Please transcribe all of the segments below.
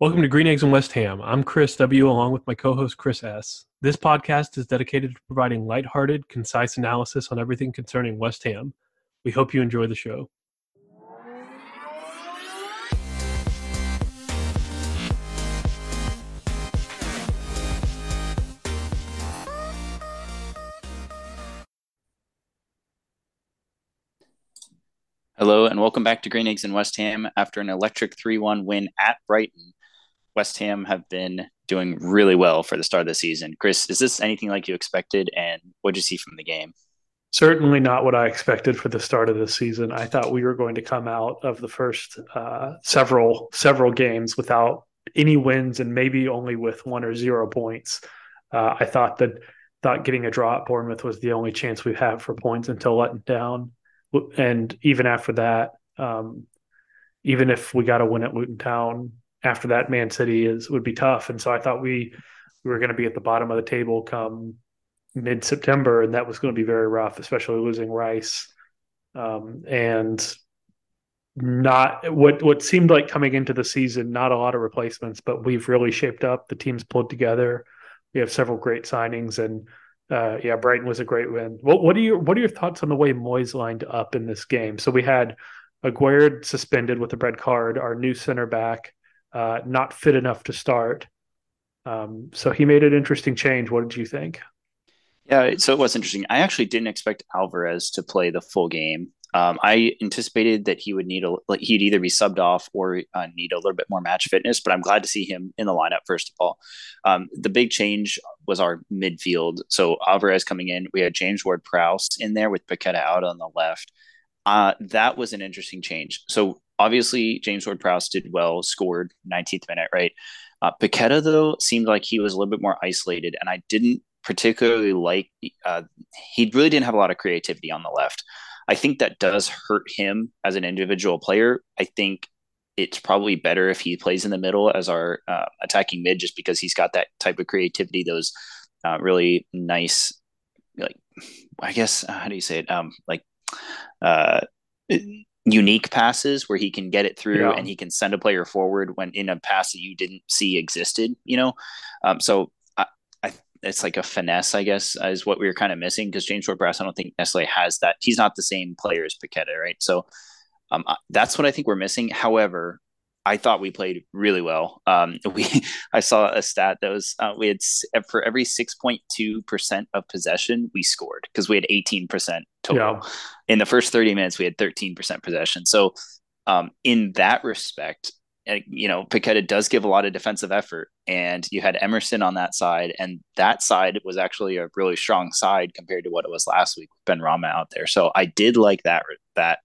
Welcome to Green Eggs and West Ham. I'm Chris W. along with my co-host Chris S. This podcast is dedicated to providing lighthearted, concise analysis on everything concerning West Ham. We hope you enjoy the show. Hello and welcome back to Green Eggs and West Ham. After an electric 3 1 win at Brighton, West Ham have been doing really well for the start of the season. Chris, is this anything like you expected? And what did you see from the game? Certainly not what I expected for the start of the season. I thought we were going to come out of the first uh, several several games without any wins and maybe only with one or zero points. Uh, I thought that thought getting a draw at Bournemouth was the only chance we have for points until letting down and even after that, um, even if we got a win at Luton Town, after that, Man City is would be tough. And so I thought we we were going to be at the bottom of the table come mid September, and that was going to be very rough, especially losing Rice. Um, and not what what seemed like coming into the season, not a lot of replacements, but we've really shaped up. The team's pulled together. We have several great signings, and uh, yeah, Brighton was a great win. What, what are your what are your thoughts on the way Moyes lined up in this game? So we had Aguerd suspended with a red card, our new center back, uh, not fit enough to start. Um, so he made an interesting change. What did you think? Yeah, so it was interesting. I actually didn't expect Alvarez to play the full game. Um, I anticipated that he would need a like he'd either be subbed off or uh, need a little bit more match fitness. But I'm glad to see him in the lineup. First of all, um, the big change was our midfield. So Alvarez coming in, we had James Ward-Prowse in there with Paqueta out on the left. Uh, that was an interesting change. So obviously James Ward-Prowse did well, scored 19th minute, right? Uh, Paqueta though seemed like he was a little bit more isolated, and I didn't particularly like. Uh, he really didn't have a lot of creativity on the left. I think that does hurt him as an individual player. I think it's probably better if he plays in the middle as our uh, attacking mid, just because he's got that type of creativity, those uh, really nice, like I guess how do you say it? Um, like uh, unique passes where he can get it through yeah. and he can send a player forward when in a pass that you didn't see existed. You know, um, so it's like a finesse, I guess, is what we were kind of missing because James Ward-Prowse, I don't think necessarily has that. He's not the same player as Paqueta, right? So um, that's what I think we're missing. However, I thought we played really well. Um, we I saw a stat that was uh, we had for every six point two percent of possession we scored because we had eighteen percent total. Yeah. In the first thirty minutes, we had thirteen percent possession. So um, in that respect, you know, Paqueta does give a lot of defensive effort, and you had Emerson on that side, and that side was actually a really strong side compared to what it was last week with Benrahma out there. So I did like that that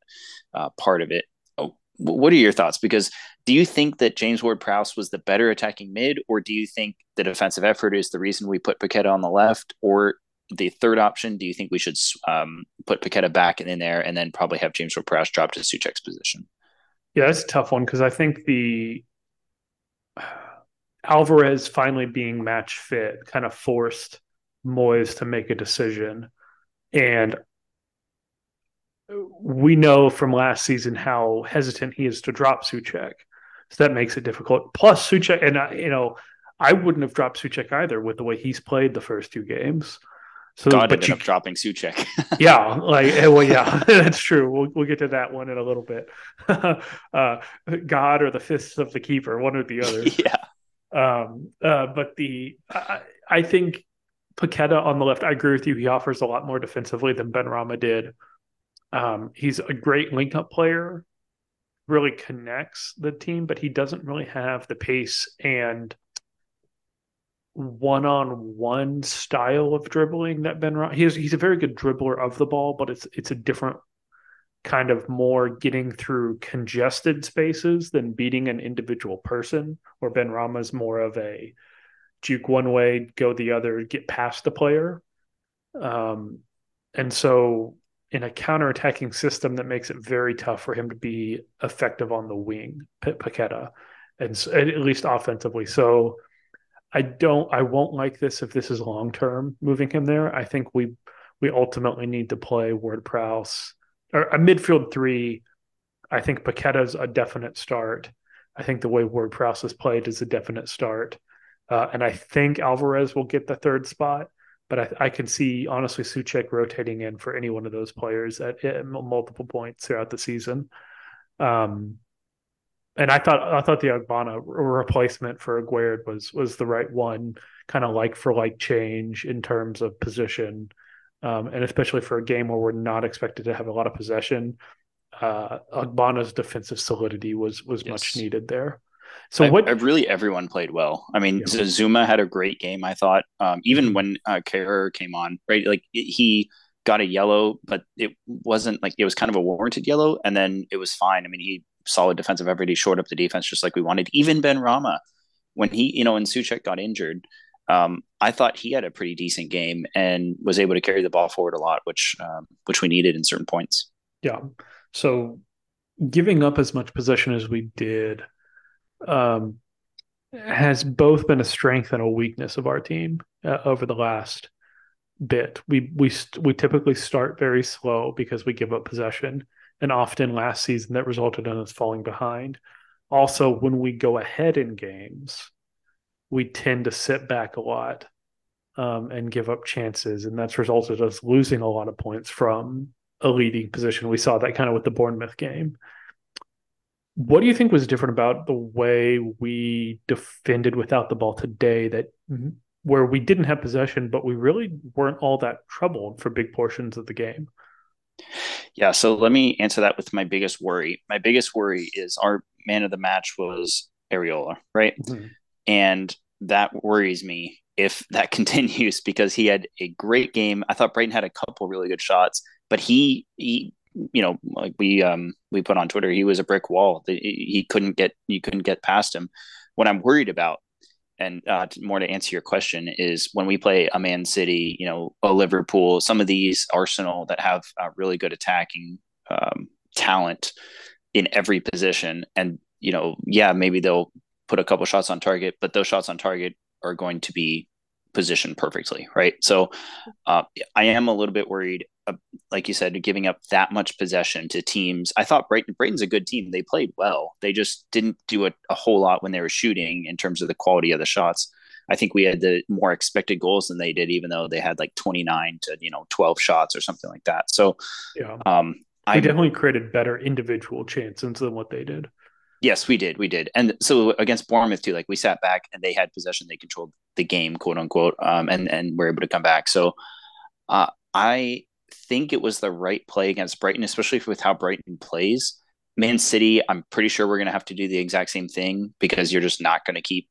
uh, part of it. Oh, what are your thoughts? Because do you think that James Ward-Prowse was the better attacking mid, or do you think the defensive effort is the reason we put Paqueta on the left, or the third option? Do you think we should um, put Paqueta back in there and then probably have James Ward-Prowse drop to Soucek's position? Yeah, that's a tough one because I think the Alvarez finally being match fit kind of forced Moyes to make a decision. And we know from last season how hesitant he is to drop Soucek. So that makes it difficult. Plus Soucek, and I, you know, I wouldn't have dropped Soucek either with the way he's played the first two games. So, God but ended you, up dropping Soucek. yeah, like eh, well, yeah, that's true. We'll we'll get to that one in a little bit. uh, God or the fists of the keeper, one or the other. yeah. Um. Uh. But the I, I think Paqueta on the left. I agree with you. He offers a lot more defensively than Benrahma did. Um. He's a great link-up player. Really connects the team, but he doesn't really have the pace and one-on-one style of dribbling that Ben Ron- he's he's a very good dribbler of the ball, but it's it's a different kind of more getting through congested spaces than beating an individual person. Or Benrahma's more of a juke one way, go the other, get past the player. Um, and so in a counter-attacking system that makes it very tough for him to be effective on the wing, P- Paqueta, and at least offensively. So I don't I won't like this if this is long term moving him there. I think we we ultimately need to play Ward Prowse or a midfield three. I think Paqueta's a definite start. I think the way Ward Prowse has played is a definite start. Uh, and I think Alvarez will get the third spot, but I, I can see honestly Soucek rotating in for any one of those players at, at multiple points throughout the season. Um, and I thought I thought the Ogbonna replacement for Aguerd was was the right one, kind of like for like change in terms of position, um, and especially for a game where we're not expected to have a lot of possession. Uh, Ogbonna's defensive solidity was was yes. much needed there. So I, what? I really, everyone played well. I mean, yeah. Zouma had a great game. I thought, um, even when uh, Kehrer came on, right? Like he got a yellow, but it wasn't like it was kind of a warranted yellow, and then it was fine. I mean, he solid defensive effort. He shored up the defense just like we wanted. Even Benrahma, when he, you know, when Soucek got injured, um, I thought he had a pretty decent game and was able to carry the ball forward a lot, which um, which we needed in certain points. Yeah. So giving up as much possession as we did um, has both been a strength and a weakness of our team uh, over the last bit. We we we typically start very slow because we give up possession, and often last season that resulted in us falling behind. Also, when we go ahead in games, we tend to sit back a lot um, and give up chances, and that's resulted us losing a lot of points from a leading position. We saw that kind of with the Bournemouth game. What do you think was different about the way we defended without the ball today that where we didn't have possession, but we really weren't all that troubled for big portions of the game? Yeah, so let me answer that with my biggest worry. My biggest worry is our man of the match was Areola, right? Mm-hmm. And that worries me if that continues because he had a great game. I thought Brighton had a couple really good shots, but he he you know, like we um we put on Twitter, he was a brick wall. He couldn't get you couldn't get past him. What I'm worried about, and uh, more to answer your question, is when we play a Man City, you know, a Liverpool, some of these Arsenal that have uh, really good attacking um, talent in every position, and you know, yeah, maybe they'll put a couple shots on target, but those shots on target are going to be positioned perfectly, right? So uh, I am a little bit worried uh, like you said, giving up that much possession to teams. I thought Brighton, Brighton's a good team. They played well. They just didn't do a, a whole lot when they were shooting in terms of the quality of the shots. I think we had the more expected goals than they did, even though they had like 29 to, you know, 12 shots or something like that. So, yeah, um, I definitely created better individual chances than what they did. Yes, we did. We did. And so against Bournemouth too, like we sat back and they had possession. They controlled the game, quote unquote, um, and, and were able to come back. So, uh, I think it was the right play against Brighton, especially with how Brighton plays. Man City, I'm pretty sure we're going to have to do the exact same thing because you're just not going to keep,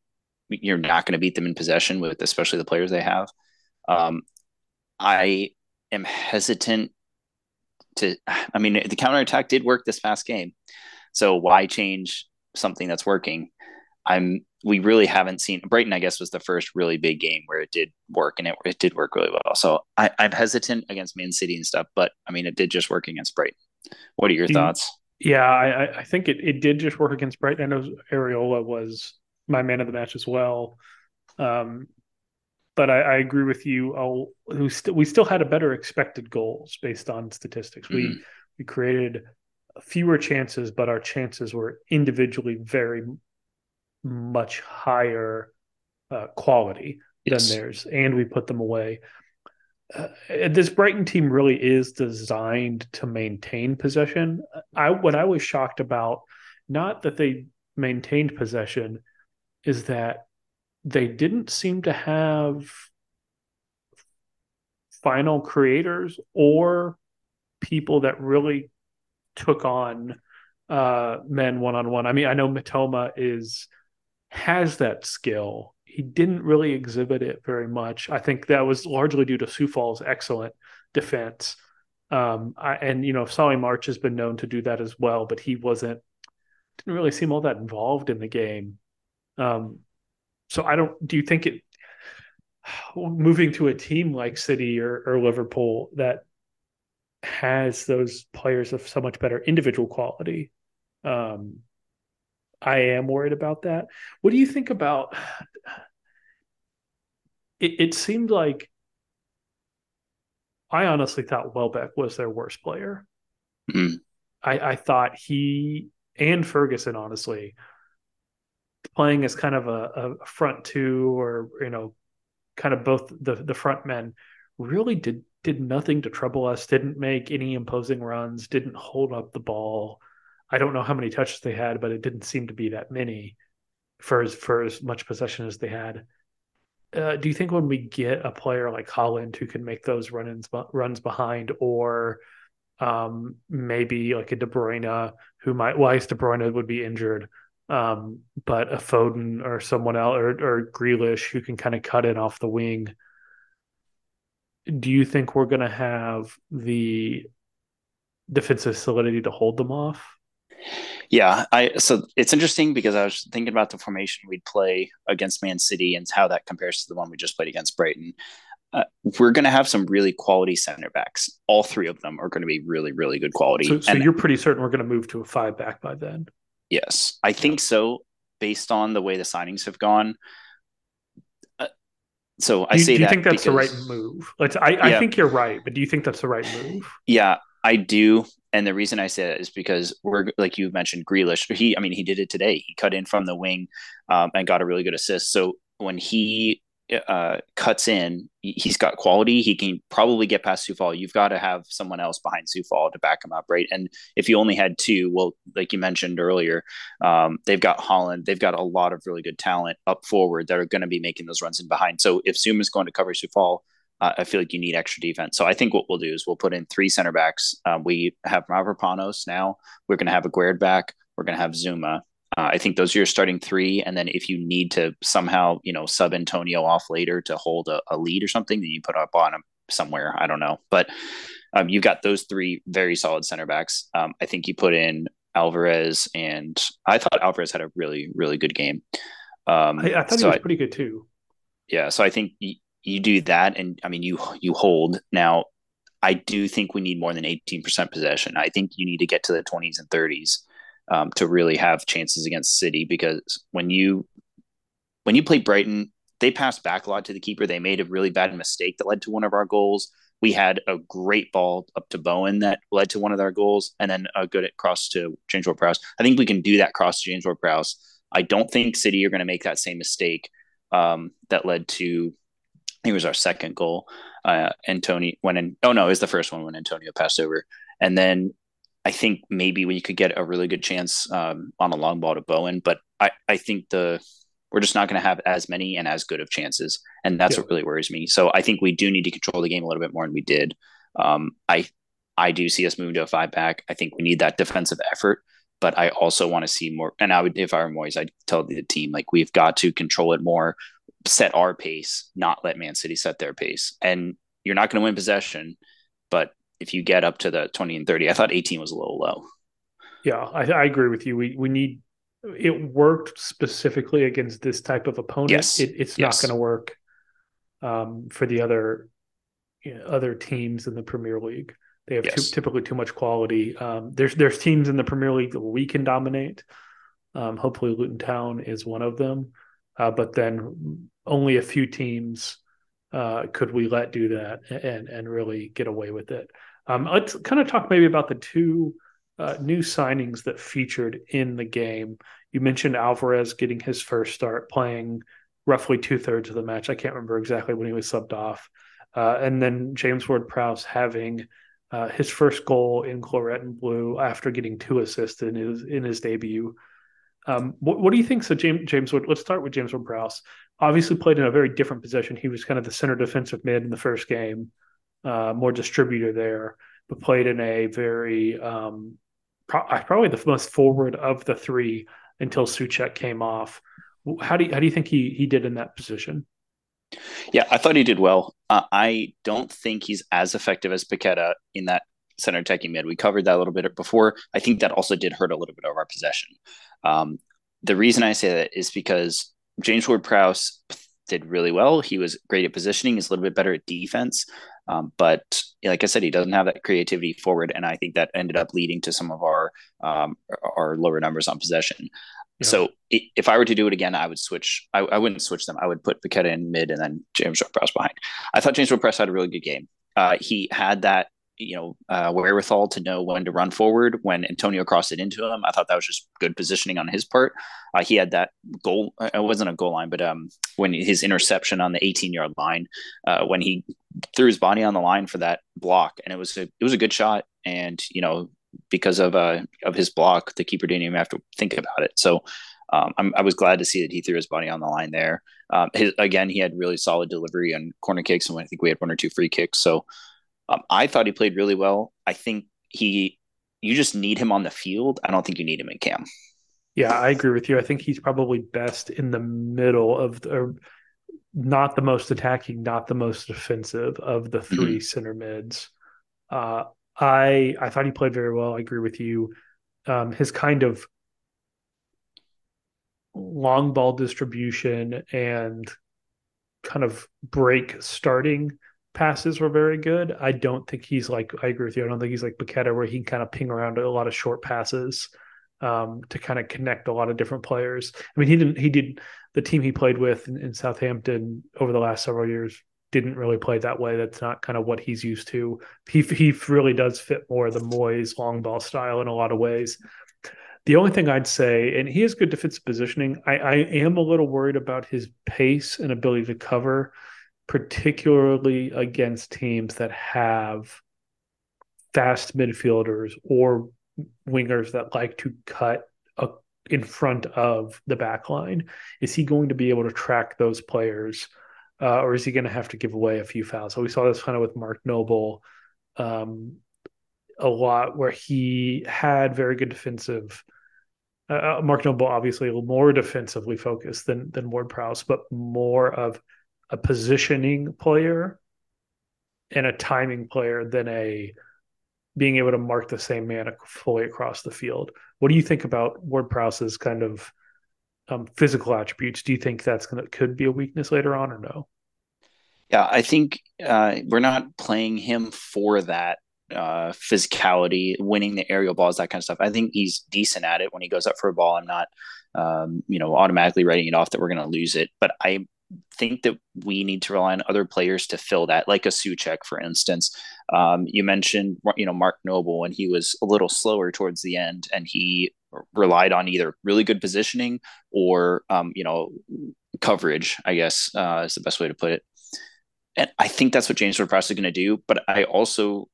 you're not going to beat them in possession with especially the players they have. Um, I am hesitant to, I mean, the counterattack did work this past game. So why change something that's working? I'm we really haven't seen Brighton. I guess was the first really big game where it did work, and it, it did work really well. So I, am hesitant against Man City and stuff, but I mean, it did just work against Brighton. What are your thoughts? Yeah, I, I think it, it did just work against Brighton. I know Areola was my man of the match as well. Um, but I, I, agree with you. I'll, we, st- we still had a better expected goals based on statistics. Mm-hmm. We we created fewer chances, but our chances were individually very much higher uh, quality yes. than theirs, and we put them away. Uh, this Brighton team really is designed to maintain possession. I what I was shocked about, not that they maintained possession, is that they didn't seem to have final creators or people that really took on uh, men one on one. I mean, I know Mitoma is has that skill. He didn't really exhibit it very much. I think that was largely due to Coufal's excellent defense. Um, I, and you know, Solly March has been known to do that as well, but he wasn't didn't really seem all that involved in the game. Um, so I don't. Do you think it moving to a team like City or, or Liverpool that has those players of so much better individual quality? Um, I am worried about that. What do you think about it? It seemed like I honestly thought Welbeck was their worst player. Mm-hmm. I, I thought he and Ferguson, honestly, playing as kind of a, a front two or you know, kind of both the the front men, really did did nothing to trouble us. Didn't make any imposing runs. Didn't hold up the ball. I don't know how many touches they had, but it didn't seem to be that many for as for as much possession as they had. Uh, do you think when we get a player like Haaland who can make those run-ins runs behind, or um, maybe like a De Bruyne who might, well, I guess De Bruyne would be injured, um, but a Foden or someone else or, or Grealish who can kind of cut in off the wing. Do you think we're going to have the defensive solidity to hold them off? Yeah, I so it's interesting because I was thinking about the formation we'd play against Man City and how that compares to the one we just played against Brighton. Uh, we're going to have some really quality center backs. All three of them are going to be really, really good quality. So, so and, you're pretty certain we're going to move to a five back by then? Yes, I think so. Based on the way the signings have gone, uh, so I do, say do you think that's because, the right move? Let's, I, yeah. I think you're right, but do you think that's the right move? Yeah, I do. And the reason I say that is because we're like you mentioned Grealish. He, I mean, he did it today. He cut in from the wing um, and got a really good assist. So when he uh, cuts in, he's got quality. He can probably get past Coufal. You've got to have someone else behind Coufal to back him up, right? And if you only had two, well, like you mentioned earlier, um, they've got Haaland. They've got a lot of really good talent up forward that are going to be making those runs in behind. So if Zoom is going to cover Coufal, uh, I feel like you need extra defense. So I think what we'll do is we'll put in three center backs. Um, we have Mavropanos now. We're going to have Aguerd back. We're going to have Zouma. Uh, I think those are your starting three. And then if you need to somehow, you know, sub Antonio off later to hold a, a lead or something, then you put up on him somewhere. I don't know. But um, you've got those three very solid center backs. Um, I think you put in Alvarez, and I thought Alvarez had a really, really good game. Um, I, I, thought so he was I, pretty good too. Yeah, so I think you do that, and I mean, you you hold now. I do think we need more than 18% possession. I think you need to get to the 20s and 30s um, to really have chances against City because when you when you play Brighton, they passed back a lot to the keeper. They made a really bad mistake that led to one of our goals. We had a great ball up to Bowen that led to one of our goals, and then a good cross to James Ward-Prowse. I think we can do that cross to James Ward-Prowse. I don't think City are going to make that same mistake um, that led to he was our second goal. Uh, Antonio when in, oh no, it was the first one when Antonio passed over, and then I think maybe we could get a really good chance um, on a long ball to Bowen, but I I think the we're just not going to have as many and as good of chances, and that's yeah. what really worries me. So I think we do need to control the game a little bit more, than we did. Um, I I do see us moving to a five back. I think we need that defensive effort, but I also want to see more. And I would, if I were Moyes, I'd tell the team like we've got to control it more set our pace, not let Man City set their pace. And you're not going to win possession, but if you get up to the 20 and 30, I thought 18 was a little low. Yeah, I, I agree with you. We we need it worked specifically against this type of opponent. Yes. It, it's yes. not going to work um, for the other you know, other teams in the Premier League. They have yes. too, typically too much quality. Um, there's there's teams in the Premier League that we can dominate. Um, hopefully, Luton Town is one of them. Uh, but then only a few teams uh, could we let do that and and really get away with it. Um, let's kind of talk maybe about the two uh, new signings that featured in the game. You mentioned Alvarez getting his first start, playing roughly two thirds of the match. I can't remember exactly when he was subbed off, uh, and then James Ward-Prowse having. Uh, his first goal in Claret and Blue after getting two assists in his in his debut. Um, what, what, do you think? So James James Wood. Let's start with James Ward-Prowse. Obviously, played in a very different position. He was kind of the center defensive mid in the first game, uh, more distributor there, but played in a very um, pro- uh, probably the most forward of the three until Soucek came off. How do you, how do you think he he did in that position? Yeah, I thought he did well. Uh, I don't think he's as effective as Paqueta in that center attacking mid. We covered that a little bit before. I think that also did hurt a little bit of our possession. Um, the reason I say that is because James Ward Prowse did really well. He was great at positioning. He's a little bit better at defense. Um, but like I said, he doesn't have that creativity forward, and I think that ended up leading to some of our um, our lower numbers on possession. Yeah. So if I were to do it again, I would switch. I, I wouldn't switch them. I would put Paqueta in mid and then James Ward Prowse behind. I thought James Ward Prowse had a really good game. Uh, he had that you know uh, wherewithal to know when to run forward when Antonio crossed it into him. I thought that was just good positioning on his part. Uh, he had that goal. Uh, it wasn't a goal line, but um, when his interception on the 18 yard line, uh, when he threw his body on the line for that block, and it was a, it was a good shot. And you know because of uh of his block, the keeper didn't even have to think about it. So um, i was glad to see that he threw his body on the line there. Um, his, again, he had really solid delivery on corner kicks, and I think we had one or two free kicks. So um, I thought he played really well. I think he, you just need him on the field. I don't think you need him in cam. Yeah, I agree with you. I think he's probably best in the middle of the, not the most attacking, not the most defensive of the 3 mm-hmm. center mids. Uh, I I thought he played very well. I agree with you. Um, his kind of long ball distribution and kind of break starting passes were very good. I don't think he's like I agree with you. I don't think he's like Paqueta where he can kind of ping around a lot of short passes um, to kind of connect a lot of different players. I mean, he didn't. He did the team he played with in, in Southampton over the last several years didn't really play that way. That's not kind of what he's used to. He he really does fit more the Moyes long ball style in a lot of ways. The only thing I'd say, and he has good defensive positioning, I, I am a little worried about his pace and ability to cover, particularly against teams that have fast midfielders or wingers that like to cut a, in front of the back line. Is he going to be able to track those players? Uh, or is he going to have to give away a few fouls? So we saw this kind of with Mark Noble um, a lot, where he had very good defensive uh, uh, Mark Noble obviously more defensively focused than than Ward Prowse, but more of a positioning player and a timing player than a being able to mark the same man fully across the field. What do you think about Ward Prowse's kind of um, physical attributes? Do you think that's gonna could be a weakness later on or no? Yeah, I think uh, we're not playing him for that uh, physicality, winning the aerial balls, that kind of stuff. I think he's decent at it when he goes up for a ball. I'm not, um, you know, automatically writing it off that we're going to lose it, but I think that we need to rely on other players to fill that, like a Soucek, for instance. Um, you mentioned, you know, Mark Noble, and he was a little slower towards the end, and he relied on either really good positioning or, um, you know, coverage. I guess uh, is the best way to put it. And I think that's what James Ward-Prowse is going to do. But I also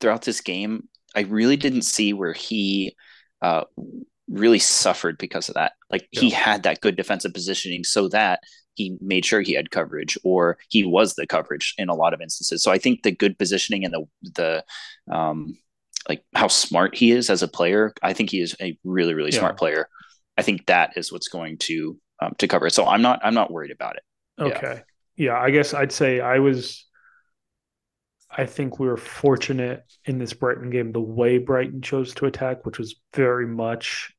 throughout this game, I really didn't see where he uh, really suffered because of that. Like yeah. he had that good defensive positioning so that he made sure he had coverage or he was the coverage in a lot of instances. So I think the good positioning and the the um like how smart he is as a player, I think he is a really really yeah. smart player. I think that is what's going to um, to cover it. So I'm not I'm not worried about it. Okay. Yeah. yeah, I guess I'd say I was I think we were fortunate in this Brighton game the way Brighton chose to attack, which was very much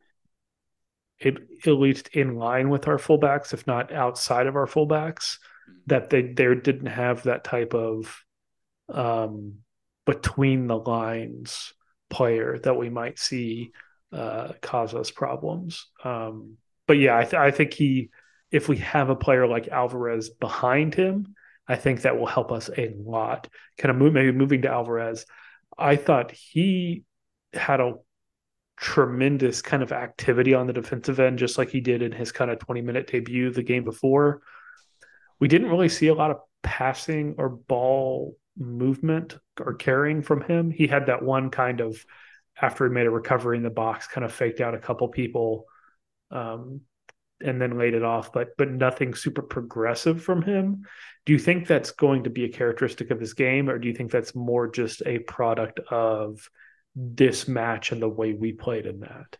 it, at least in line with our fullbacks, if not outside of our fullbacks, that they there didn't have that type of um, between the lines player that we might see uh, cause us problems. Um, but yeah, I, th- I think he, if we have a player like Alvarez behind him, I think that will help us a lot. Kind of move, maybe moving to Alvarez. I thought he had a tremendous kind of activity on the defensive end, just like he did in his kind of 20 minute debut the game before. We didn't really see a lot of passing or ball movement or carrying from him. He had that one kind of after he made a recovery in the box, kind of faked out a couple people. Um, and then laid it off, but but nothing super progressive from him. Do you think that's going to be a characteristic of his game, or do you think that's more just a product of this match and the way we played in that?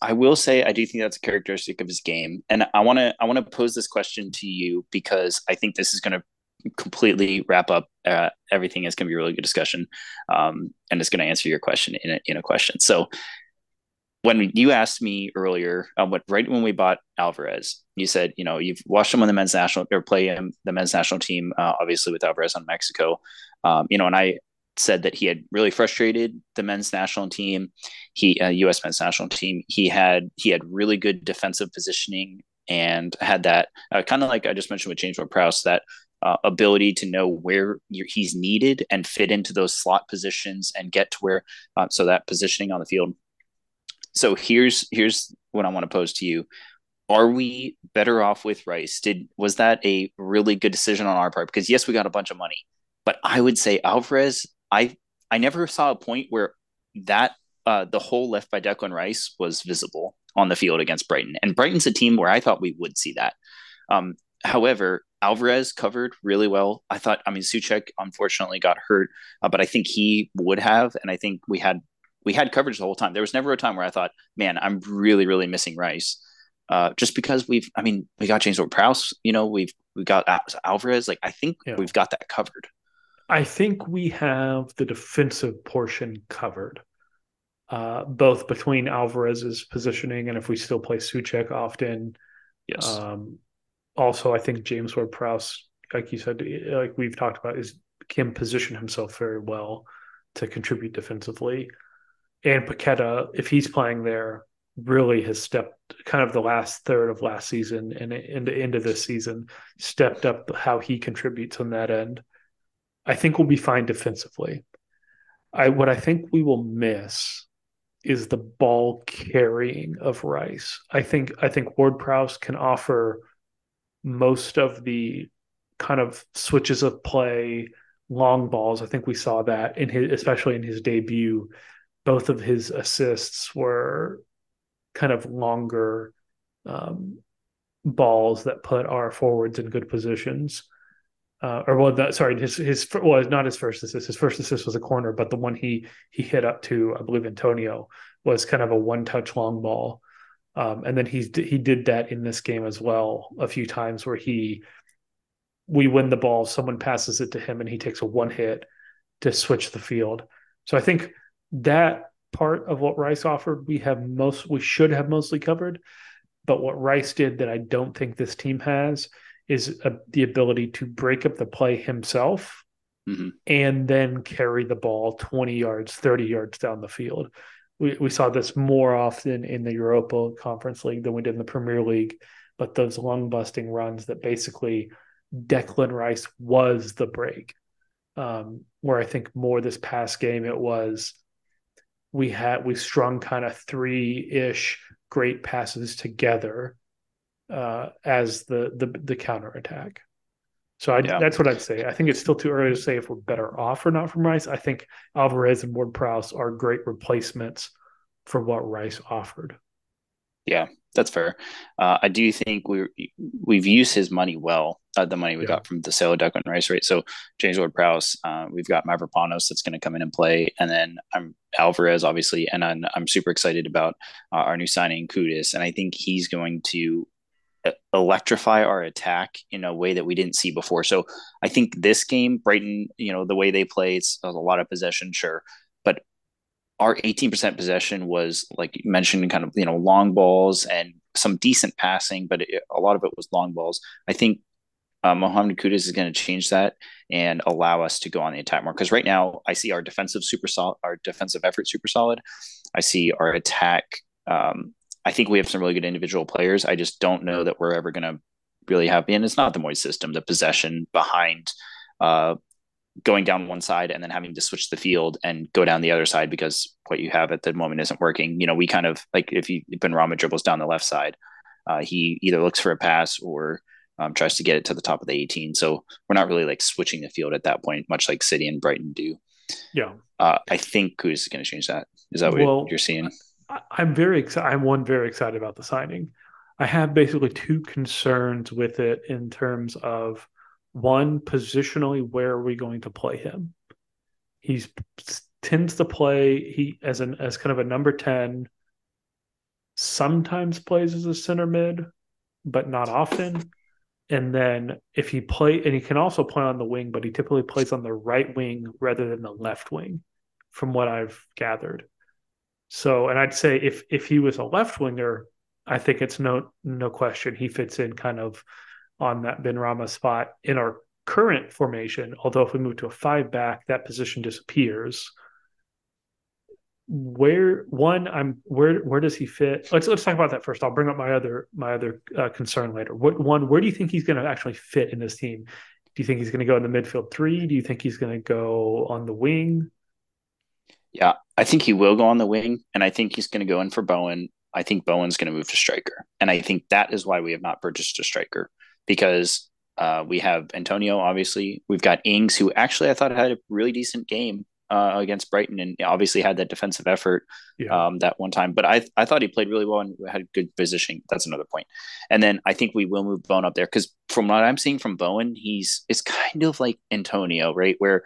I will say I do think that's a characteristic of his game, and I want to I want to pose this question to you because I think this is going to completely wrap up uh, everything. It's going to be a really good discussion, um, and it's going to answer your question in a, in a question. So, when you asked me earlier, um, what right when we bought Alvarez, you said, you know, you've watched him on the men's national or play him the men's national team, uh, obviously with Alvarez on Mexico, um, you know, and I said that he had really frustrated the men's national team, he uh, U.S. men's national team. He had he had really good defensive positioning and had that uh, kind of like I just mentioned with James Ward Prowse that uh, ability to know where he's needed and fit into those slot positions and get to where uh, so that positioning on the field. So here's here's what I want to pose to you. Are we better off with Rice? Did was that a really good decision on our part? Because yes, we got a bunch of money, but I would say Alvarez. I I never saw a point where that uh, the hole left by Declan Rice was visible on the field against Brighton, and Brighton's a team where I thought we would see that. Um, however, Alvarez covered really well. I thought, I mean, Soucek unfortunately got hurt, uh, but I think he would have, and I think we had we had coverage the whole time. There was never a time where I thought, man, I'm really really missing Rice, uh, just because we've, I mean, we got James Ward-Prowse, you know, we've we got Alvarez. Like I think yeah. we've got that covered. I think we have the defensive portion covered, uh, both between Alvarez's positioning and if we still play Soucek often. Yes. Um, also, I think James Ward Prowse, like you said, like we've talked about, is can position himself very well to contribute defensively. And Paqueta, if he's playing there, really has stepped kind of the last third of last season and in the end of this season, stepped up how he contributes on that end. I think we'll be fine defensively. I what I think we will miss is the ball carrying of Rice. I think I think Ward Prowse can offer most of the kind of switches of play, long balls. I think we saw that in his, especially in his debut. Both of his assists were kind of longer um, balls that put our forwards in good positions. Uh, or well, that, sorry, his his was not his first assist. His first assist was a corner, but the one he he hit up to, I believe, Antonio was kind of a one touch long ball um, and then he's he did that in this game as well a few times where he we win the ball, someone passes it to him, and he takes a one hit to switch the field. So I think that part of what Rice offered, we have most we should have mostly covered. But what Rice did that I don't think this team has is a, the ability to break up the play himself mm-hmm. and then carry the ball 20 yards, 30 yards down the field we, we saw this more often in the Europa Conference League than we did in the Premier League. But those lung busting runs that basically Declan Rice was the break. Um, where I think more this past game it was we had we strung kind of three ish great passes together uh, as the the the counter attack. So I, yeah. that's what I'd say. I think it's still too early to say if we're better off or not from Rice. I think Alvarez and Ward Prowse are great replacements for what Rice offered. Yeah, that's fair. Uh, I do think we we've used his money well. Uh, the money we yeah. got from the sale of Declan Rice, right? So James Ward Prowse, uh, we've got Mavropanos that's going to come in and play, and then I'm Alvarez, obviously, and I'm, I'm super excited about uh, our new signing Kudus, and I think he's going to electrify our attack in a way that we didn't see before. So I think this game, Brighton, you know, the way they play, it's a lot of possession, sure, our 18% possession was like you mentioned, kind of you know long balls and some decent passing, but it, a lot of it was long balls. I think uh, Mohamed Kudus is going to change that and allow us to go on the attack more. Because right now, I see our defensive super solid, our defensive effort super solid. I see our attack um, I think we have some really good individual players. I just don't know that we're ever going to really have. And it's not the Moyes system, the possession behind uh, going down one side and then having to switch the field and go down the other side because what you have at the moment isn't working. You know, we kind of like if you Benrahma dribbles down the left side, uh, he either looks for a pass or um, tries to get it to the top of the 18. So we're not really like switching the field at that point, much like City and Brighton do. Yeah. Uh, I think is going to change that. Is that what well, you're seeing? I'm very excited. I'm one very excited about the signing. I have basically two concerns with it in terms of one positionally where are we going to play him? He tends to play he as an as kind of a number 10 sometimes plays as a center mid but not often and then if he play and he can also play on the wing but he typically plays on the right wing rather than the left wing from what I've gathered so, and I'd say if if he was a left winger, I think it's no no question he fits in kind of on that Benrahma spot in our current formation. Although if we move to a five back, that position disappears. Where one, I'm where where does he fit? Let's let's talk about that first. I'll bring up my other my other uh, concern later. What one? Where do you think he's going to actually fit in this team? Do you think he's going to go in the midfield three? Do you think he's going to go on the wing? Yeah, I think he will go on the wing, and I think he's going to go in for Bowen. I think Bowen's going to move to striker, and I think that is why we have not purchased a striker because uh, we have Antonio. Obviously, we've got Ings, who actually I thought had a really decent game uh, against Brighton, and obviously had that defensive effort yeah. um, that one time. But I I thought he played really well and had good positioning. That's another point. And then I think we will move Bowen up there because from what I'm seeing from Bowen, he's it's kind of like Antonio, right? Where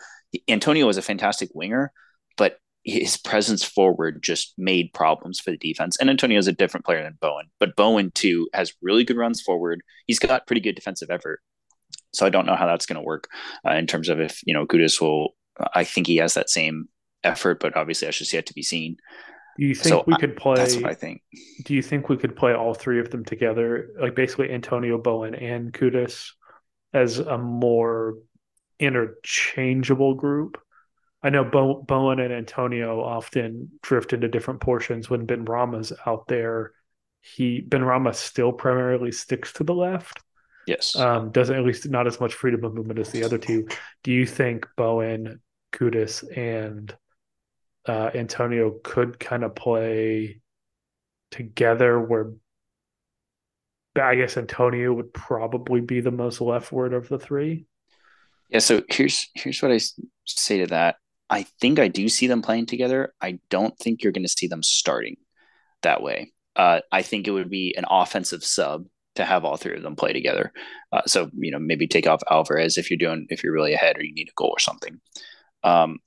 Antonio is a fantastic winger, but his presence forward just made problems for the defense. And Antonio is a different player than Bowen, but Bowen too has really good runs forward. He's got pretty good defensive effort. So I don't know how that's going to work uh, in terms of if you know Kudus will I think he has that same effort, but obviously that's just yet to be seen. Do you think so we could play? That's what I think. Do you think we could play all three of them together, like basically Antonio Bowen and Kudus, as a more interchangeable group? I know Bo- Bowen and Antonio often drift into different portions when Benrahma's out there. He Benrahma still primarily sticks to the left. Yes. Um, doesn't at least not as much freedom of movement as the other two. Do you think Bowen Kudus and uh, Antonio could kind of play together where I guess Antonio would probably be the most leftward of the three. Yeah, so here's here's what I say to that. I think I do see them playing together. I don't think you're going to see them starting that way. Uh, I think it would be an offensive sub to have all three of them play together. Uh, so you know maybe take off Alvarez if you're doing if you're really ahead or you need a goal or something. Um,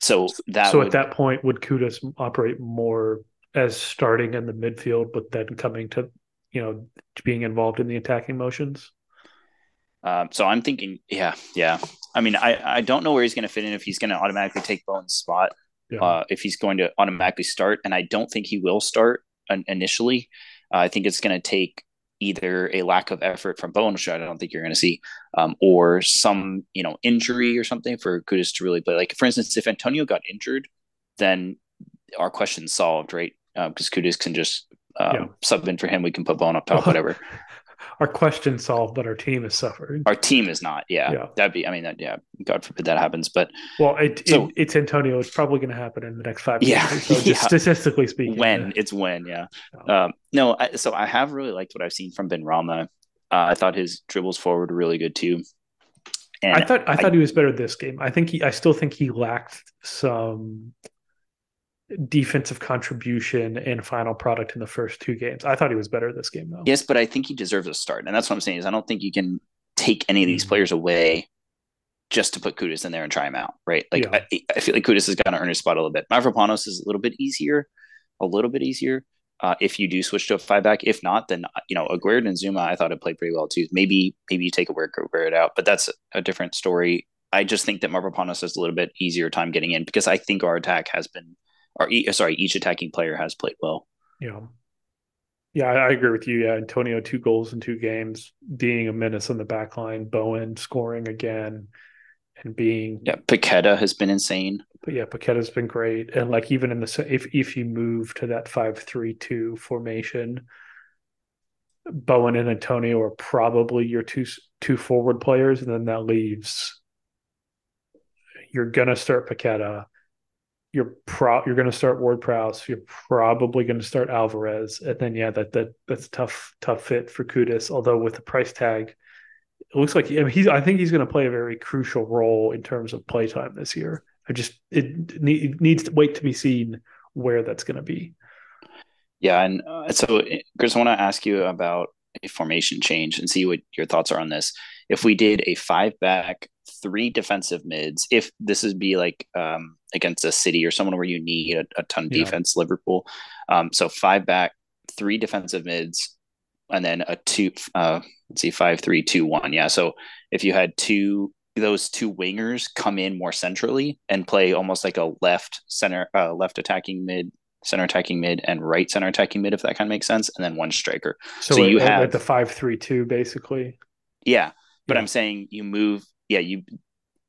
so that so would, at that point would Kudus operate more as starting in the midfield, but then coming to you know being involved in the attacking motions. Um, so I'm thinking, yeah, yeah. I mean, I, I don't know where he's going to fit in if he's going to automatically take Bowen's spot, yeah. uh, if he's going to automatically start, and I don't think he will start initially. Uh, I think it's going to take either a lack of effort from Bowen, which I don't think you're going to see, um, or some you know injury or something for Kudus to really play. Like for instance, if Antonio got injured, then our question's solved, right? Because um, Kudus can just um, yeah. sub in for him. We can put Bowen up top, whatever. our question solved, but our team is suffering. Our team is not. Yeah, yeah. that'd be. I mean, that, yeah. God forbid that happens. But well, it, so, it, it's Antonio. It's probably going to happen in the next five. Yeah, years, so yeah. statistically speaking. When yeah. it's when, yeah. Um, no, I, so I have really liked what I've seen from Benrahma. Uh, I thought his dribbles forward were really good too. And I thought I, I thought he was better this game. I think he. I still think he lacked some defensive contribution and final product in the first two games. I thought he was better this game though. Yes, but I think he deserves a start. And that's what I'm saying is I don't think you can take any of these mm-hmm. players away just to put Kudus in there and try him out, right? Like yeah. I, I, feel like Kudus is going to earn his spot a little bit. Mavropanos is a little bit easier, a little bit easier. Uh, if you do switch to a five back, if not, then you know Aguerd and Zouma I thought it played pretty well too. Maybe maybe you take a work wear it out, but that's a different story. I just think that Mavropanos has a little bit easier time getting in because I think our attack has been or uh, sorry, each attacking player has played well. Yeah. Yeah, I, agree with you. Yeah, Antonio, two goals in two games, being a menace on the back line, Bowen scoring again, and being yeah, Paqueta has been insane. But yeah, Paqueta's been great, and like even in the if if you move to that five three two formation, Bowen and Antonio are probably your two two forward players, and then that leaves you're gonna start Paqueta you're pro you're going to start Ward Prowse. You're probably going to start Alvarez, and then yeah, that that that's tough tough fit for Kudus. Although with the price tag, it looks like I mean, he's. I think he's going to play a very crucial role in terms of play time this year. I just it, it needs to wait to be seen where that's going to be. Yeah, and uh, so Chris, I want to ask you about a formation change and see what your thoughts are on this. If we did a five back three defensive mids if this would be like um, against a city or someone where you need a, a ton of yeah. defense liverpool um, so five back three defensive mids and then a two uh, let's see five three two one yeah so if you had two those two wingers come in more centrally and play almost like a left center uh, left attacking mid center attacking mid and right center attacking mid if that kind of makes sense and then one striker so, so you have like the five three two basically yeah but yeah. i'm saying you move yeah, you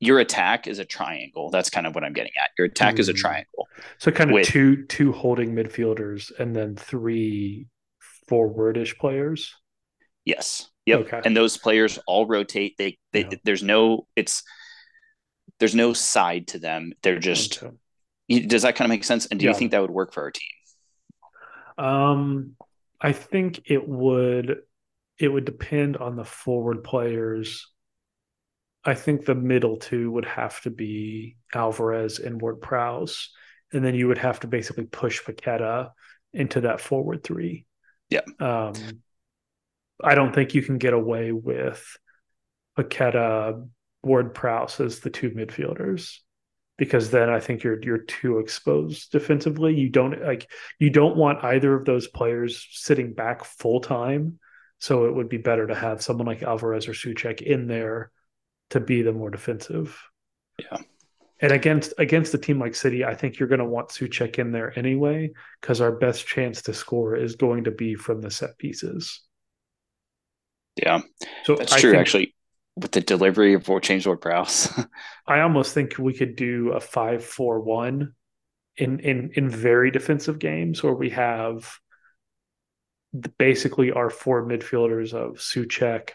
your attack is a triangle. That's kind of what I'm getting at. Your attack mm. is a mm. triangle. So kind of with, two two holding midfielders and then three forwardish players. Yes. Yep. Okay. And those players all rotate. They, they yeah. there's no it's there's no side to them. They're just. Okay. Does that kind of make sense? And do yeah. you think that would work for our team? Um, I think it would. It would depend on the forward players. I think the middle two would have to be Alvarez and Ward Prowse, and then you would have to basically push Paqueta into that forward three. Yeah. Um, I don't think you can get away with Paqueta, Ward Prowse as the two midfielders because then I think you're you're too exposed defensively. You don't like you don't want either of those players sitting back full time. So it would be better to have someone like Alvarez or Soucek in there to be the more defensive. Yeah. And against against a team like City, I think you're going to want Soucek in there anyway because our best chance to score is going to be from the set pieces. Yeah, so that's I true. Think, actually, with the delivery of change Ward Prowse, I almost think we could do a five-four-one in in in very defensive games where we have basically our four midfielders of Soucek,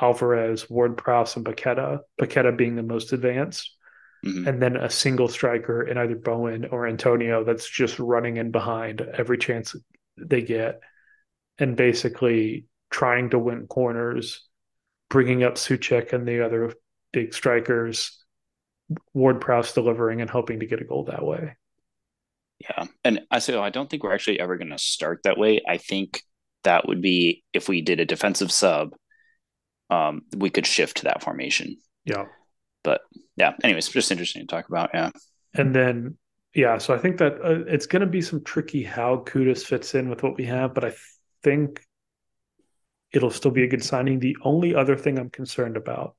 Alvarez, Ward Prowse, and Paqueta. Paqueta being the most advanced. Mm-hmm. And then a single striker in either Bowen or Antonio that's just running in behind every chance they get. And basically trying to win corners, bringing up Soucek and the other big strikers, Ward Prowse delivering and hoping to get a goal that way. Yeah. And I say, I don't think we're actually ever going to start that way. I think that would be if we did a defensive sub, um, we could shift to that formation. Yeah. But yeah, anyways, just interesting to talk about. Yeah. And then, yeah, so I think that uh, it's going to be some tricky how Kudus fits in with what we have, but I think it'll still be a good signing. The only other thing I'm concerned about,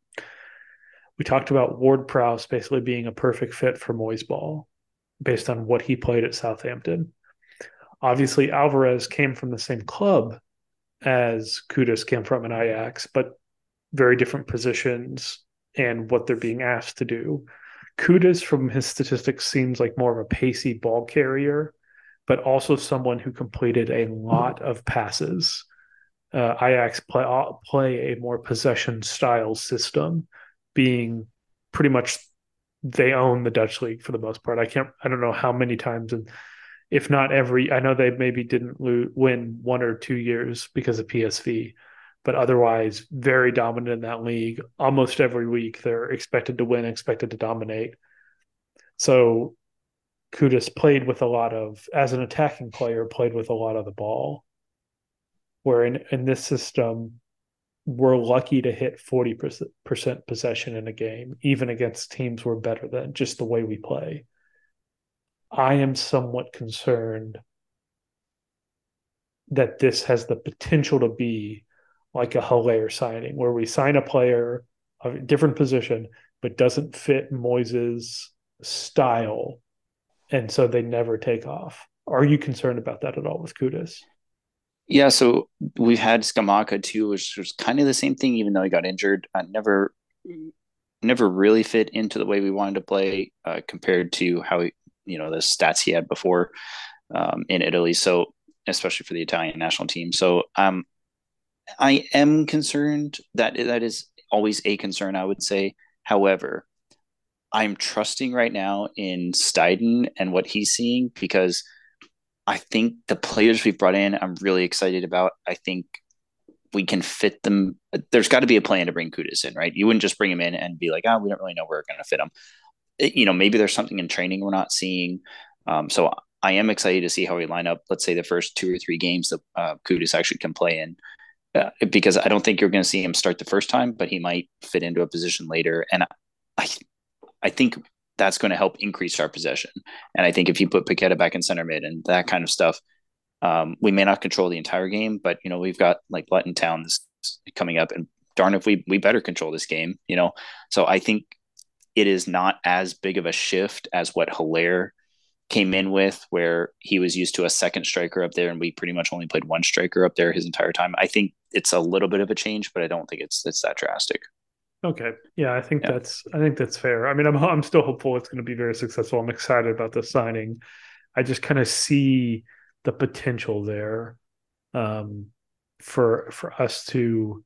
we talked about Ward Prowse basically being a perfect fit for Moyes ball based on what he played at Southampton. Obviously, Alvarez came from the same club as Kudus came from an Ajax, but very different positions and what they're being asked to do. Kudus, from his statistics, seems like more of a pacey ball carrier, but also someone who completed a lot of passes uh, Ajax play uh, play a more possession style system, being pretty much they own the Dutch league for the most part. I can't I don't know how many times and if not every I know they maybe didn't lose, win one or two years because of PSV, but otherwise very dominant in that league. Almost every week they're expected to win, expected to dominate. So Kudus played with a lot of as an attacking player, played with a lot of the ball where in, in this system we're lucky to hit 40% possession in a game even against teams we're better than just the way we play i am somewhat concerned that this has the potential to be like a Haller signing where we sign a player of a different position but doesn't fit Moyes' style and so they never take off are you concerned about that at all with Kudus? Yeah, so we've had Scamacca too, which was kind of the same thing, even though he got injured. I never, never really fit into the way we wanted to play uh, compared to how he, you know the stats he had before um, in Italy. So especially for the Italian national team. So um, I am concerned that that is always a concern. I would say, however, I'm trusting right now in Steidten and what he's seeing because I think the players we've brought in, I'm really excited about. I think we can fit them. There's got to be a plan to bring Kudus in, right? You wouldn't just bring him in and be like, oh, we don't really know where we're going to fit him. It, you know, maybe there's something in training we're not seeing. Um, so I am excited to see how we line up. Let's say the first two or three games that uh, Kudus actually can play in, uh, because I don't think you're going to see him start the first time, but he might fit into a position later. And I, I think that's going to help increase our possession. And I think if you put Paqueta back in center mid and that kind of stuff, um, we may not control the entire game, but you know we've got like Luton Town this coming up, and darn if we we better control this game, you know. So I think it is not as big of a shift as what Haller came in with, where he was used to a second striker up there, and we pretty much only played one striker up there his entire time. I think it's a little bit of a change, but I don't think it's it's that drastic. Okay. Yeah, I think yeah. that's I think that's fair. I mean, I'm I'm still hopeful it's going to be very successful. I'm excited about the signing. I just kind of see the potential there um, for for us to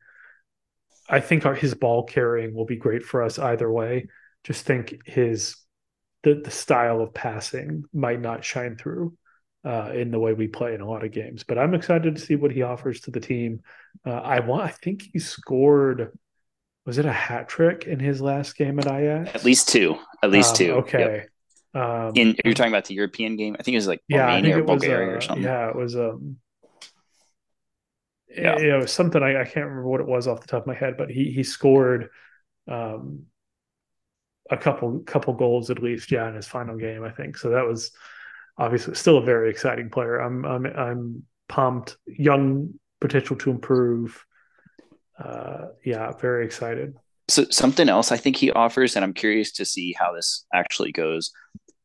I think our, his ball carrying will be great for us either way. Just think his the the style of passing might not shine through uh, in the way we play in a lot of games. But I'm excited to see what he offers to the team. Uh, I want. I think he scored. Was it a hat trick in his last game at Ajax? At least two. At least um, two. Okay. Yep. Um, in you're talking about the European game. I think it was like yeah, Romania or Bulgaria was, uh, or something. Yeah, it was. Um, yeah. it was something I, I, can't remember what it was off the top of my head, but he he scored um, a couple couple goals at least, yeah, in his final game, I think. So that was obviously still a very exciting player. I'm I'm I'm pumped. Young potential to improve. Uh, yeah, very excited. So something else I think he offers, and I'm curious to see how this actually goes.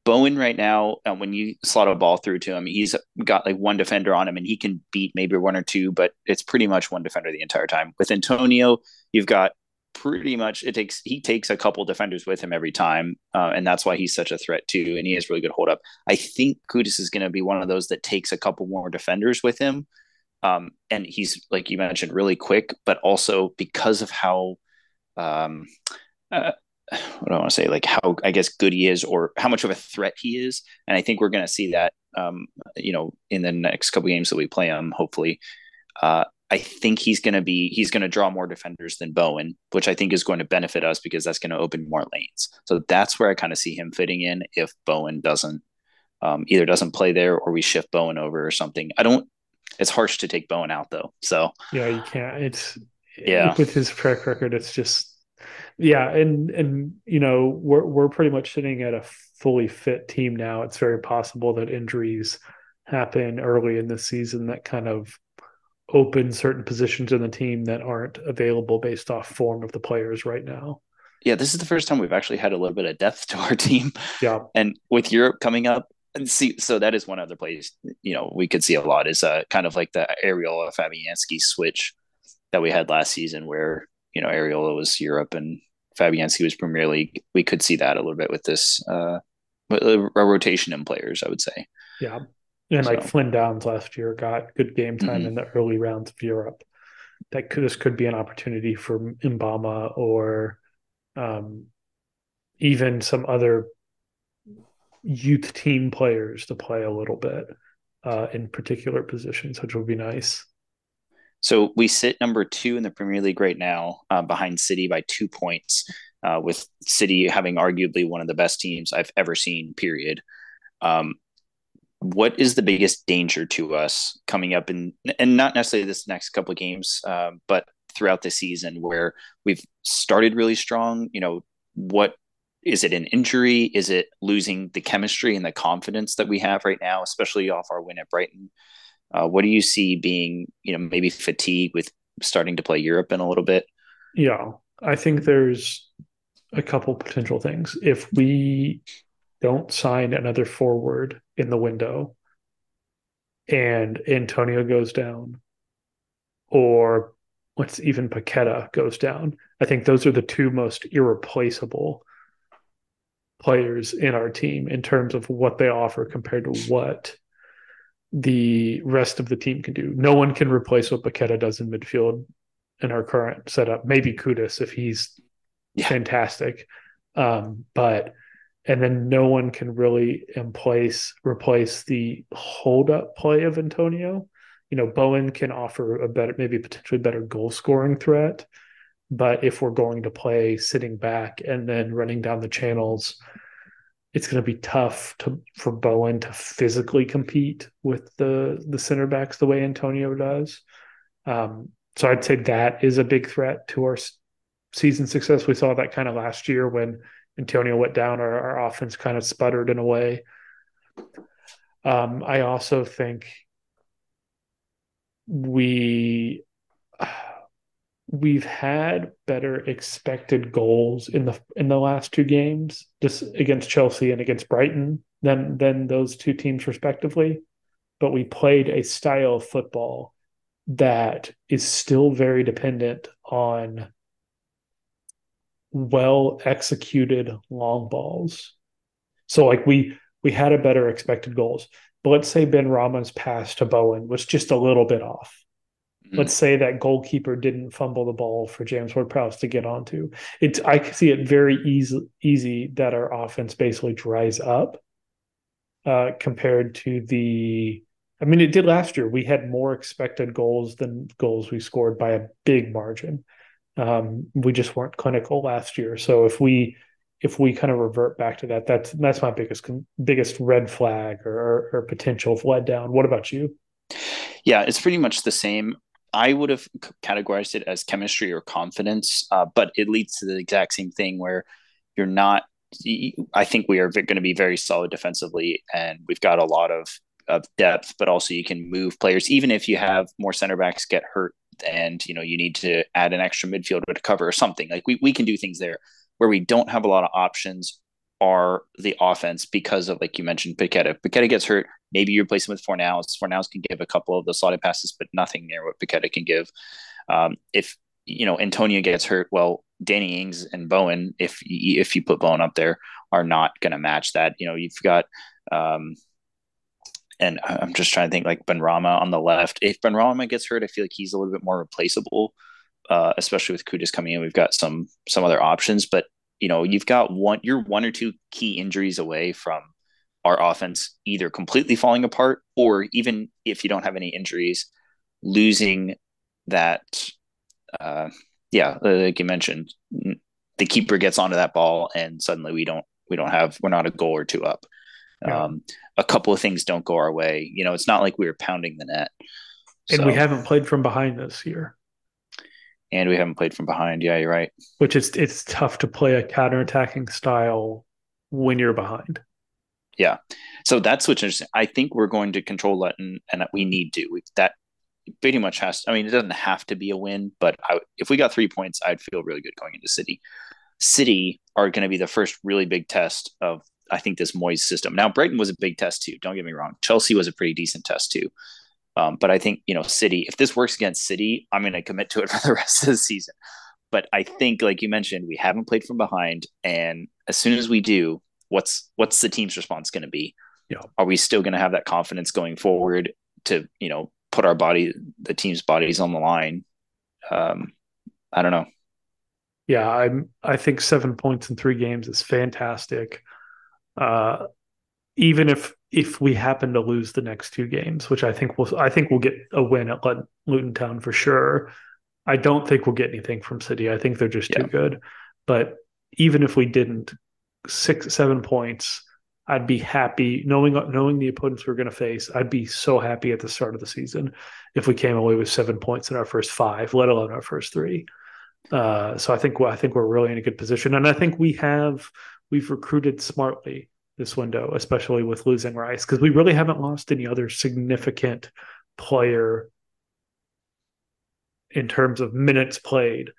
Bowen right now, uh, when you slot a ball through to him, he's got like one defender on him, and he can beat maybe one or two, but it's pretty much one defender the entire time. With Antonio, you've got pretty much it takes he takes a couple defenders with him every time, uh, and that's why he's such a threat too. And he has really good hold up. I think Kudus is going to be one of those that takes a couple more defenders with him, um, and he's like you mentioned, really quick, but also because of how. Um, uh, what do I want to say? Like how I guess good he is, or how much of a threat he is, and I think we're going to see that, um, you know, in the next couple games that we play him. Hopefully, uh, I think he's going to be he's going to draw more defenders than Bowen, which I think is going to benefit us because that's going to open more lanes. So that's where I kind of see him fitting in if Bowen doesn't um, either doesn't play there or we shift Bowen over or something. I don't. It's harsh to take Bowen out though. So yeah, you can't. It's yeah with his track record, it's just yeah, and and you know we're we're pretty much sitting at a fully fit team now. It's very possible that injuries happen early in the season that kind of open certain positions in the team that aren't available based off form of the players right now. Yeah, this is the first time we've actually had a little bit of depth to our team. Yeah. And with Europe coming up, and see, so that is one other place, you know, we could see a lot is uh, kind of like the Areola Fabianski switch that we had last season where, you know, Areola was Europe and Fabianski was Premier League. We could see that a little bit with this, uh, a rotation in players, I would say. Yeah. And so. like Flynn Downes last year got good game time mm-hmm. in the early rounds of Europe. That could this could be an opportunity for Mubama or um, even some other youth team players to play a little bit uh, in particular positions, which would be nice. So we sit number two in the Premier League right now, uh, behind City by two points, uh, with City having arguably one of the best teams I've ever seen. Period. Um, what is the biggest danger to us coming up in and not necessarily this next couple of games uh, but throughout the season where we've started really strong you know what is it an injury? Is it losing the chemistry and the confidence that we have right now especially off our win at brighton? Uh, what do you see being you know maybe fatigue with starting to play europe in a little bit? Yeah i think there's a couple potential things. If we don't sign another forward in the window and Antonio goes down, or what's even Paqueta goes down. I think those are the two most irreplaceable players in our team in terms of what they offer compared to what the rest of the team can do. No one can replace what Paqueta does in midfield in our current setup. Maybe Kudus if he's yeah. fantastic. Um, but and then no one can really in place replace the hold up play of Antonio. You know, Bowen can offer a better, maybe potentially better goal scoring threat. But if we're going to play sitting back and then running down the channels, it's going to be tough to for Bowen to physically compete with the the center backs the way Antonio does. Um, so I'd say that is a big threat to our season success. We saw that kind of last year when Antonio went down, our, our offense kind of sputtered in a way. Um, I also think we we've had better expected goals in the in the last two games, just against Chelsea and against Brighton, than than those two teams respectively. But we played a style of football that is still very dependent on well executed long balls. So like we we had a better expected goals. But let's say Benrahma's pass to Bowen was just a little bit off. Mm-hmm. Let's say that goalkeeper didn't fumble the ball for James Ward-Prowse to get onto. It's I see it very easy easy that our offense basically dries up uh, compared to the. I mean, it did last year. We had more expected goals than goals we scored by a big margin. Um, we just weren't clinical last year. So if we if we kind of revert back to that, that's that's my biggest biggest red flag or, or, or potential letdown. What about you? Yeah, it's pretty much the same. I would have categorized it as chemistry or confidence, uh, but it leads to the exact same thing where you're not. I think we are going to be very solid defensively, and we've got a lot of of depth, but also you can move players. Even if you have more center backs get hurt, and you know you need to add an extra midfielder to cover or something, like we we can do things there where we don't have a lot of options are the offense because of like you mentioned Paqueta. If Paqueta gets hurt, maybe you replace him with Fornals. Fornals can give a couple of the slotted passes, but nothing near what Paqueta can give. Um, if you know Antonio gets hurt, well, Danny Ings and Bowen, if if you put Bowen up there, are not going to match that. You know, you've got. Um, and I'm just trying to think like Benrahma on the left. If Benrahma gets hurt, I feel like he's a little bit more replaceable uh, especially with Kudus coming in. We've got some some other options, but you know, you've got one you're one or two key injuries away from our offense either completely falling apart or even if you don't have any injuries, losing that. Uh, yeah, like you mentioned, the keeper gets onto that ball and suddenly we don't we don't have we're not a goal or two up. Yeah. Um, a couple of things don't go our way. You know, it's not like we were pounding the net. And so. we haven't played from behind this year and we haven't played from behind. Yeah, you're right. Which is it's tough to play a counterattacking style when you're behind. Yeah. So that's what's interesting. I think we're going to control Luton, and we need to. We, that pretty much has. To, I mean, it doesn't have to be a win, but I, if we got three points, I'd feel really good going into City. City are going to be the first really big test of I think this Moyes system. Now Brighton was a big test too. Don't get me wrong. Chelsea was a pretty decent test too. Um, but I think, you know, City, if this works against City, I'm going to commit to it for the rest of the season. But I think, like you mentioned, we haven't played from behind. And as soon as we do, what's what's the team's response going to be? Yeah. Are we still going to have that confidence going forward to, you know, put our body, the team's bodies on the line? Um, I don't know. Yeah, I'm. I think seven points in three games is fantastic. Uh, even if if we happen to lose the next two games, which I think we'll I think we'll get a win at Luton Town for sure. I don't think we'll get anything from City. I think they're just yeah. too good. But even if we didn't, six seven points, I'd be happy knowing knowing the opponents we're going to face. I'd be so happy at the start of the season if we came away with seven points in our first five, let alone our first three. Uh, so I think I think we're really in a good position, and I think we have we've recruited smartly this window, especially with losing Rice, because we really haven't lost any other significant player in terms of minutes played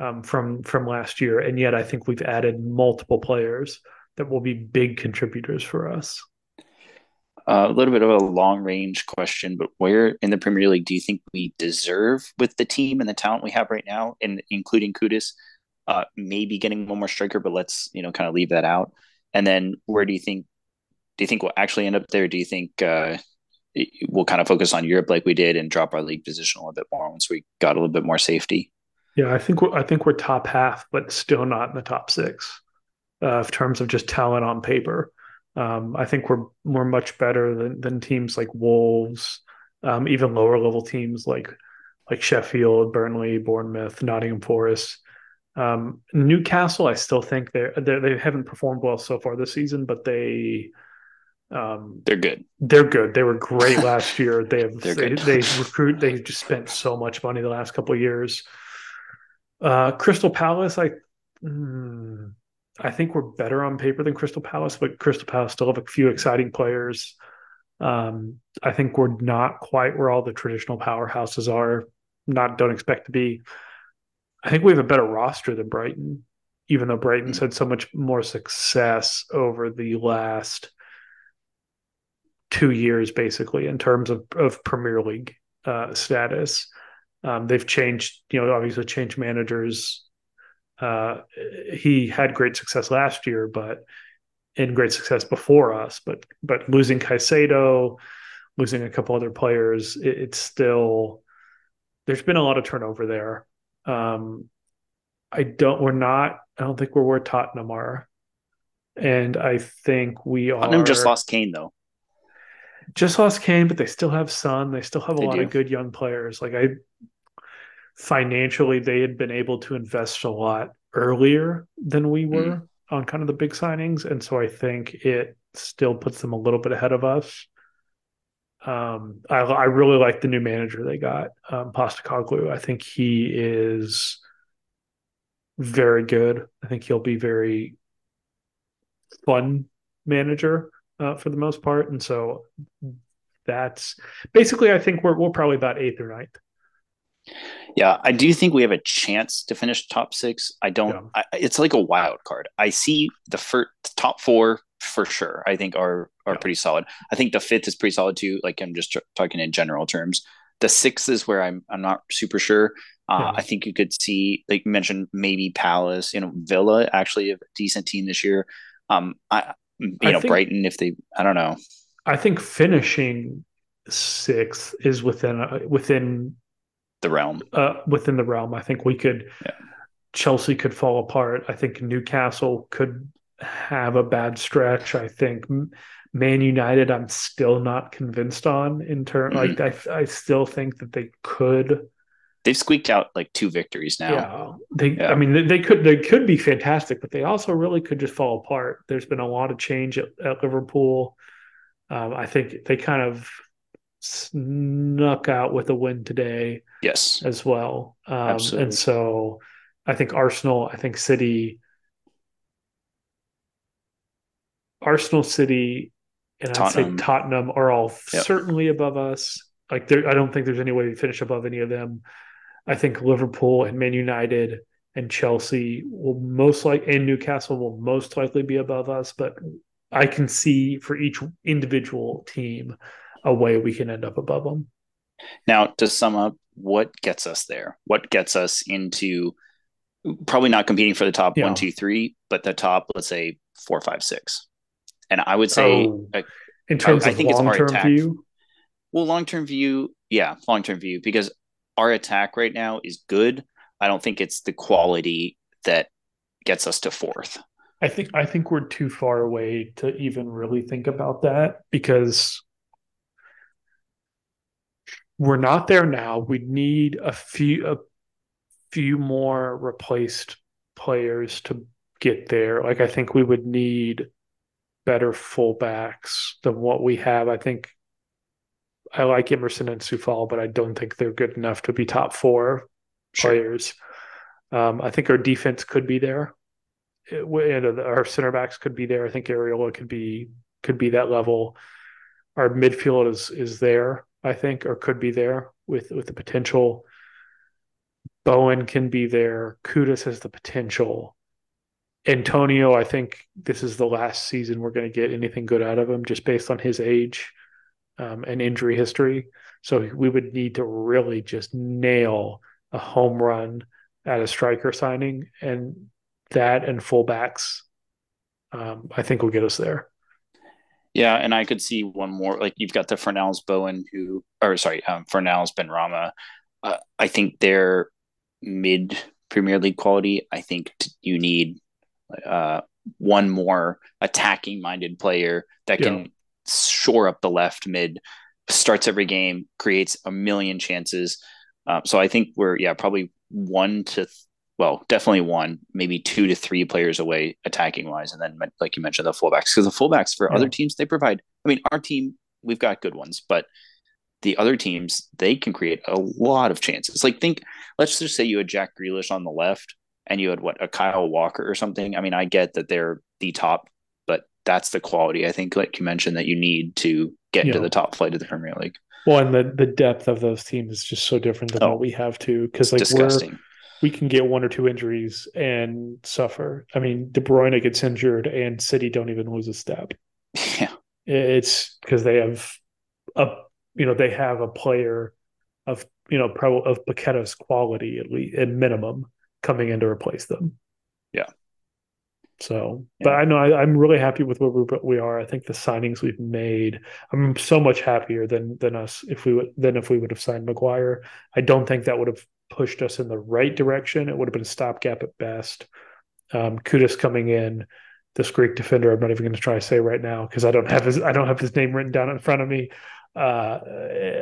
um, from from last year, and yet I think we've added multiple players that will be big contributors for us. Uh, a little bit of a long range question, but where in the Premier League do you think we deserve with the team and the talent we have right now, and including Kudus, uh, maybe getting one more striker, but let's you know kind of leave that out. And then where do you think do you think we'll actually end up there? Do you think uh, we'll kind of focus on Europe like we did and drop our league position a little bit more once we got a little bit more safety? Yeah, I think we're I think we're top half, but still not in the top six uh, in terms of just talent on paper. Um, I think we're we're much better than than teams like Wolves, um, even lower level teams like like Sheffield, Burnley, Bournemouth, Nottingham Forest. Um, Newcastle, I still think they're, they're they have not performed well so far this season, but they um, they're good. They're good. They were great last year. They have they, they, recruit. They just spent so much money the last couple of years. Uh, Crystal Palace, I mm, I think we're better on paper than Crystal Palace, but Crystal Palace still have a few exciting players. Um, I think we're not quite where all the traditional powerhouses are. Not don't expect to be. I think we have a better roster than Brighton, even though Brighton's had so much more success over the last two years, basically, in terms of, of Premier League uh, status. Um, they've changed, you know, obviously changed managers. Uh, he had great success last year, but in great success before us. But but losing Caicedo, losing a couple other players, it, it's still there's been a lot of turnover there. Um, I don't. We're not. I don't think we're where Tottenham are, and I think we are. Tottenham just lost Kane though. Just lost Kane, but they still have Son. They still have a They lot do. of good young players. Like I, financially, they had been able to invest a lot earlier than we were on kind of the big signings, and so I think it still puts them a little bit ahead of us. Um, I, I really like the new manager they got, um, Postecoglou. I think he is very good. I think he'll be very fun manager uh, for the most part, and so that's basically. I think we're we're probably about eighth or ninth. Yeah, I do think we have a chance to finish top six. I don't. I, it's like a wild card. I see the first top four for sure. I think are are Yeah. pretty solid. I think the fifth is pretty solid too. Like I'm just tr- talking in general terms. The sixth is where I'm I'm not super sure. Uh, Yeah. I think you could see, like you mentioned, maybe Palace. You know, Villa actually a decent team this year. Um, I you I know think- Brighton if they I don't know. I think finishing sixth is within uh, within the realm. uh, within the realm. I think we could. Yeah. Chelsea could fall apart. I think Newcastle could have a bad stretch. I think Man United. I'm still not convinced on in turn. Mhm. Like I, I still think that they could. They've squeaked out like two victories now. Yeah, they. Yeah. I mean, they, they could. They could be fantastic, but they also really could just fall apart. There's been a lot of change at, at Liverpool. Um, I think they kind of snuck out with a win today Yes. as well. Um, and so I think Arsenal, I think City, Arsenal, City, and I'd say Tottenham are all Yep. certainly above us. Like there, I don't think there's any way we finish above any of them. I think Liverpool and Man United and Chelsea will most like and Newcastle will most likely be above us, but I can see for each individual team a way we can end up above them. Now, to sum up, what gets us there? What gets us into probably not competing for the top Yeah. one, two, three, but the top, let's say four, five, six. And I would say, Oh, uh, like, in terms I of think it's our long term attack. view, well, long term view, yeah, long term view, because our attack right now is good. I don't think it's the quality that gets us to fourth. I think I think we're too far away to even really think about that because we're not there now. We need a few a few more replaced players to get there. Like I think we would need better fullbacks than what we have. I think I like Emerson and Coufal, but I don't think they're good enough to be top four Sure. players. Um, I think our defense could be there. It- and our center backs could be there. I think Areola could be could be that level. Our midfield is is there, I think, or could be there with with the potential. Bowen can be there. Kudus has the potential. Antonio, I think this is the last season we're going to get anything good out of him, just based on his age um, and injury history. So we would need to really just nail a home run at a striker signing, and that and fullbacks, um, I think will get us there. Yeah, and I could see one more. Like you've got the Fornals Bowen, who, or sorry, um, Fornals Ben Rama. Uh, I think they're mid Premier League quality. I think t- you need uh, one more attacking minded player that can Yeah. shore up the left mid, starts every game, creates a million chances. Uh, so I think we're yeah probably one to well definitely one maybe two to three players away attacking wise, and then like you mentioned the fullbacks because the fullbacks for Yeah. other teams they provide. I mean our team we've got good ones, but the other teams they can create a lot of chances. Like think let's just say you had Jack Grealish on the left and you had what a Kyle Walker or something. I mean I get that they're the top, but that's the quality I think like you mentioned that you need to get into the top flight of the Premier League. Well, and the the depth of those teams is just so different than Oh. what we have too. Because like Disgusting. we're we can get one or two injuries and suffer. I mean, De Bruyne gets injured, and City don't even lose a step. Yeah. It's because they have a you know they have a player of you know pro of Paqueta's quality at least at minimum coming in to replace them. Yeah. So, yeah. but I know I, am really happy with where we, we are. I think the signings we've made, I'm so much happier than than us if we would than if we would have signed Maguire. I don't think that would have pushed us in the right direction. It would have been a stopgap at best. Um, Kudus coming in, this Greek defender. I'm not even going to try to say right now because I don't have his I don't have his name written down in front of me. Uh,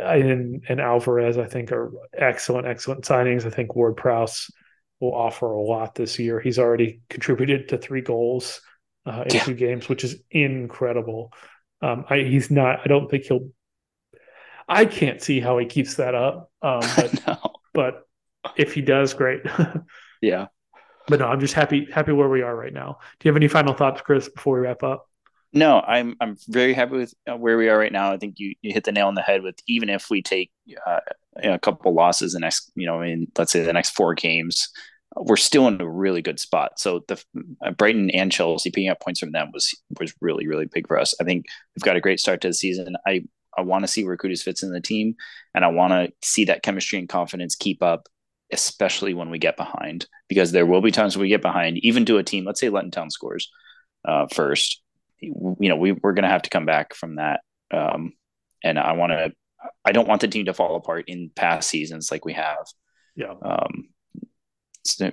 and, and Alvarez, I think, are excellent, excellent signings. I think Ward Prowse will offer a lot this year. He's already contributed to three goals uh, in yeah. two games, which is incredible. Um, I, he's not. I don't think he'll. I can't see how he keeps that up. Um, but, no. but if he does, great. yeah. But no, I'm just happy happy where we are right now. Do you have any final thoughts, Chris, before we wrap up? No, I'm I'm very happy with uh, where we are right now. I think you, you hit the nail on the head with even if we take uh, a couple losses the next, you know, in let's say the next four games, we're still in a really good spot. So the uh, Brighton and Chelsea picking up points from them was was really really big for us. I think we've got a great start to the season. I I want to see where Kudus fits in the team, and I want to see that chemistry and confidence keep up, especially when we get behind, because there will be times when we get behind, even to a team. Let's say Luton Town scores uh, first. You know, we we're going to have to come back from that, um, and I want to. I don't want the team to fall apart in past seasons like we have. Yeah. Um,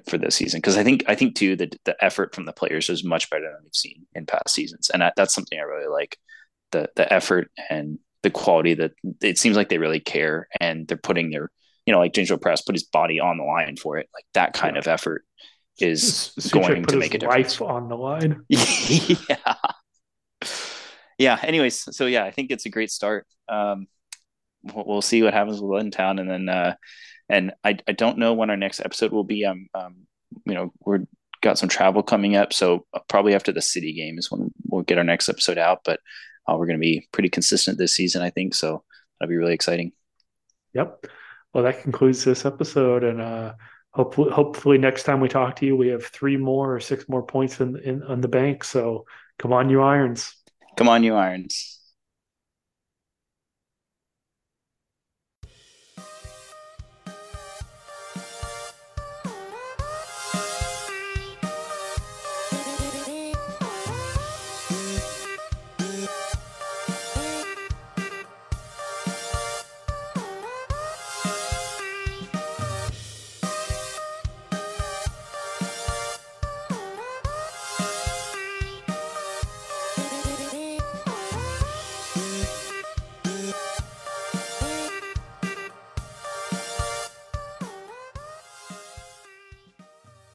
for this season. Because I think I think too that the effort from the players is much better than we've seen in past seasons, and that, that's something I really like. The the effort and the quality that it seems like they really care and they're putting their you know like James Press put his body on the line for it. Like that kind yeah. of effort is going to make a difference. Life on the line. Yeah. Yeah. Anyways so yeah I think it's a great start. Um we'll, we'll see what happens with Luton and then uh and I, I don't know when our next episode will be. Um, um, you know, we're got some travel coming up, so uh, probably after the city game is when we'll get our next episode out. But uh, we're going to be pretty consistent this season, I think. So that'll be really exciting. Yep. Well, that concludes this episode, and uh, hopefully, hopefully next time we talk to you, we have three more or six more points in, in on the bank. So come on, you irons. Come on, you irons.